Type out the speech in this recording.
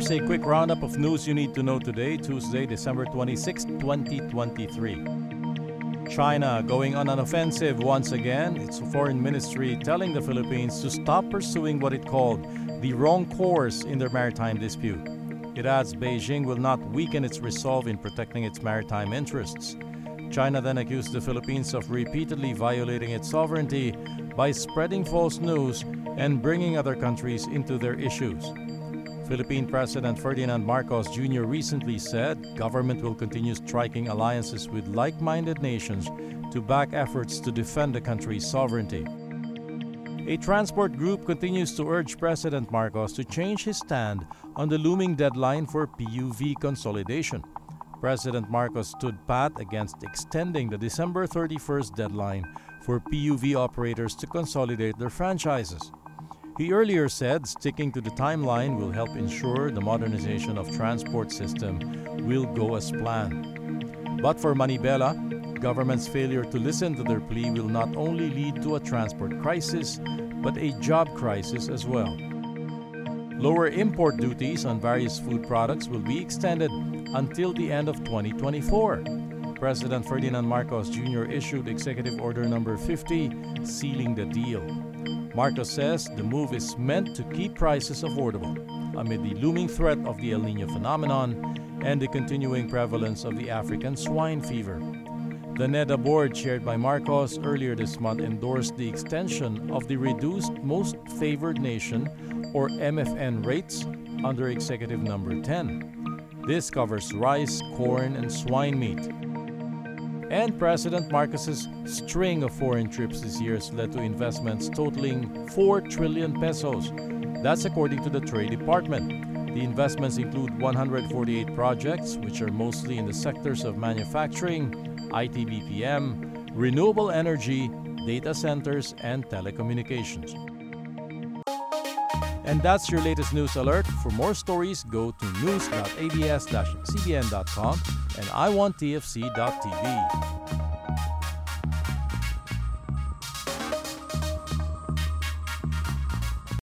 Here's a quick roundup of news you need to know today, Tuesday, December 26, 2023. China going on an offensive once again. Its foreign ministry telling the Philippines to stop pursuing what it called the wrong course in their maritime dispute. It adds Beijing will not weaken its resolve in protecting its maritime interests. China then accused the Philippines of repeatedly violating its sovereignty by spreading false news and bringing other countries into their issues. Philippine President Ferdinand Marcos Jr. recently said government will continue striking alliances with like-minded nations to back efforts to defend the country's sovereignty. A transport group continues to urge President Marcos to change his stand on the looming deadline for PUV consolidation. President Marcos stood pat against extending the December 31st deadline for PUV operators to consolidate their franchises. He earlier said sticking to the timeline will help ensure the modernization of transport system will go as planned. But for Manibela, government's failure to listen to their plea will not only lead to a transport crisis, but a job crisis as well. Lower import duties on various food products will be extended until the end of 2024. President Ferdinand Marcos Jr. issued Executive Order Number 50, sealing the deal. Marcos says the move is meant to keep prices affordable amid the looming threat of the El Nino phenomenon and the continuing prevalence of the African swine fever. The NEDA board, chaired by Marcos earlier this month, endorsed the extension of the Reduced Most Favored Nation, or MFN, rates under Executive Number 10. This covers rice, corn, and swine meat. And President Marcos's string of foreign trips this year has led to investments totaling 4 trillion pesos. That's according to the Trade Department. The investments include 148 projects, which are mostly in the sectors of manufacturing, IT BPM, renewable energy, data centers, and telecommunications. And that's your latest news alert. For more stories, go to news.abs-cbn.com and iwanttfc.tv.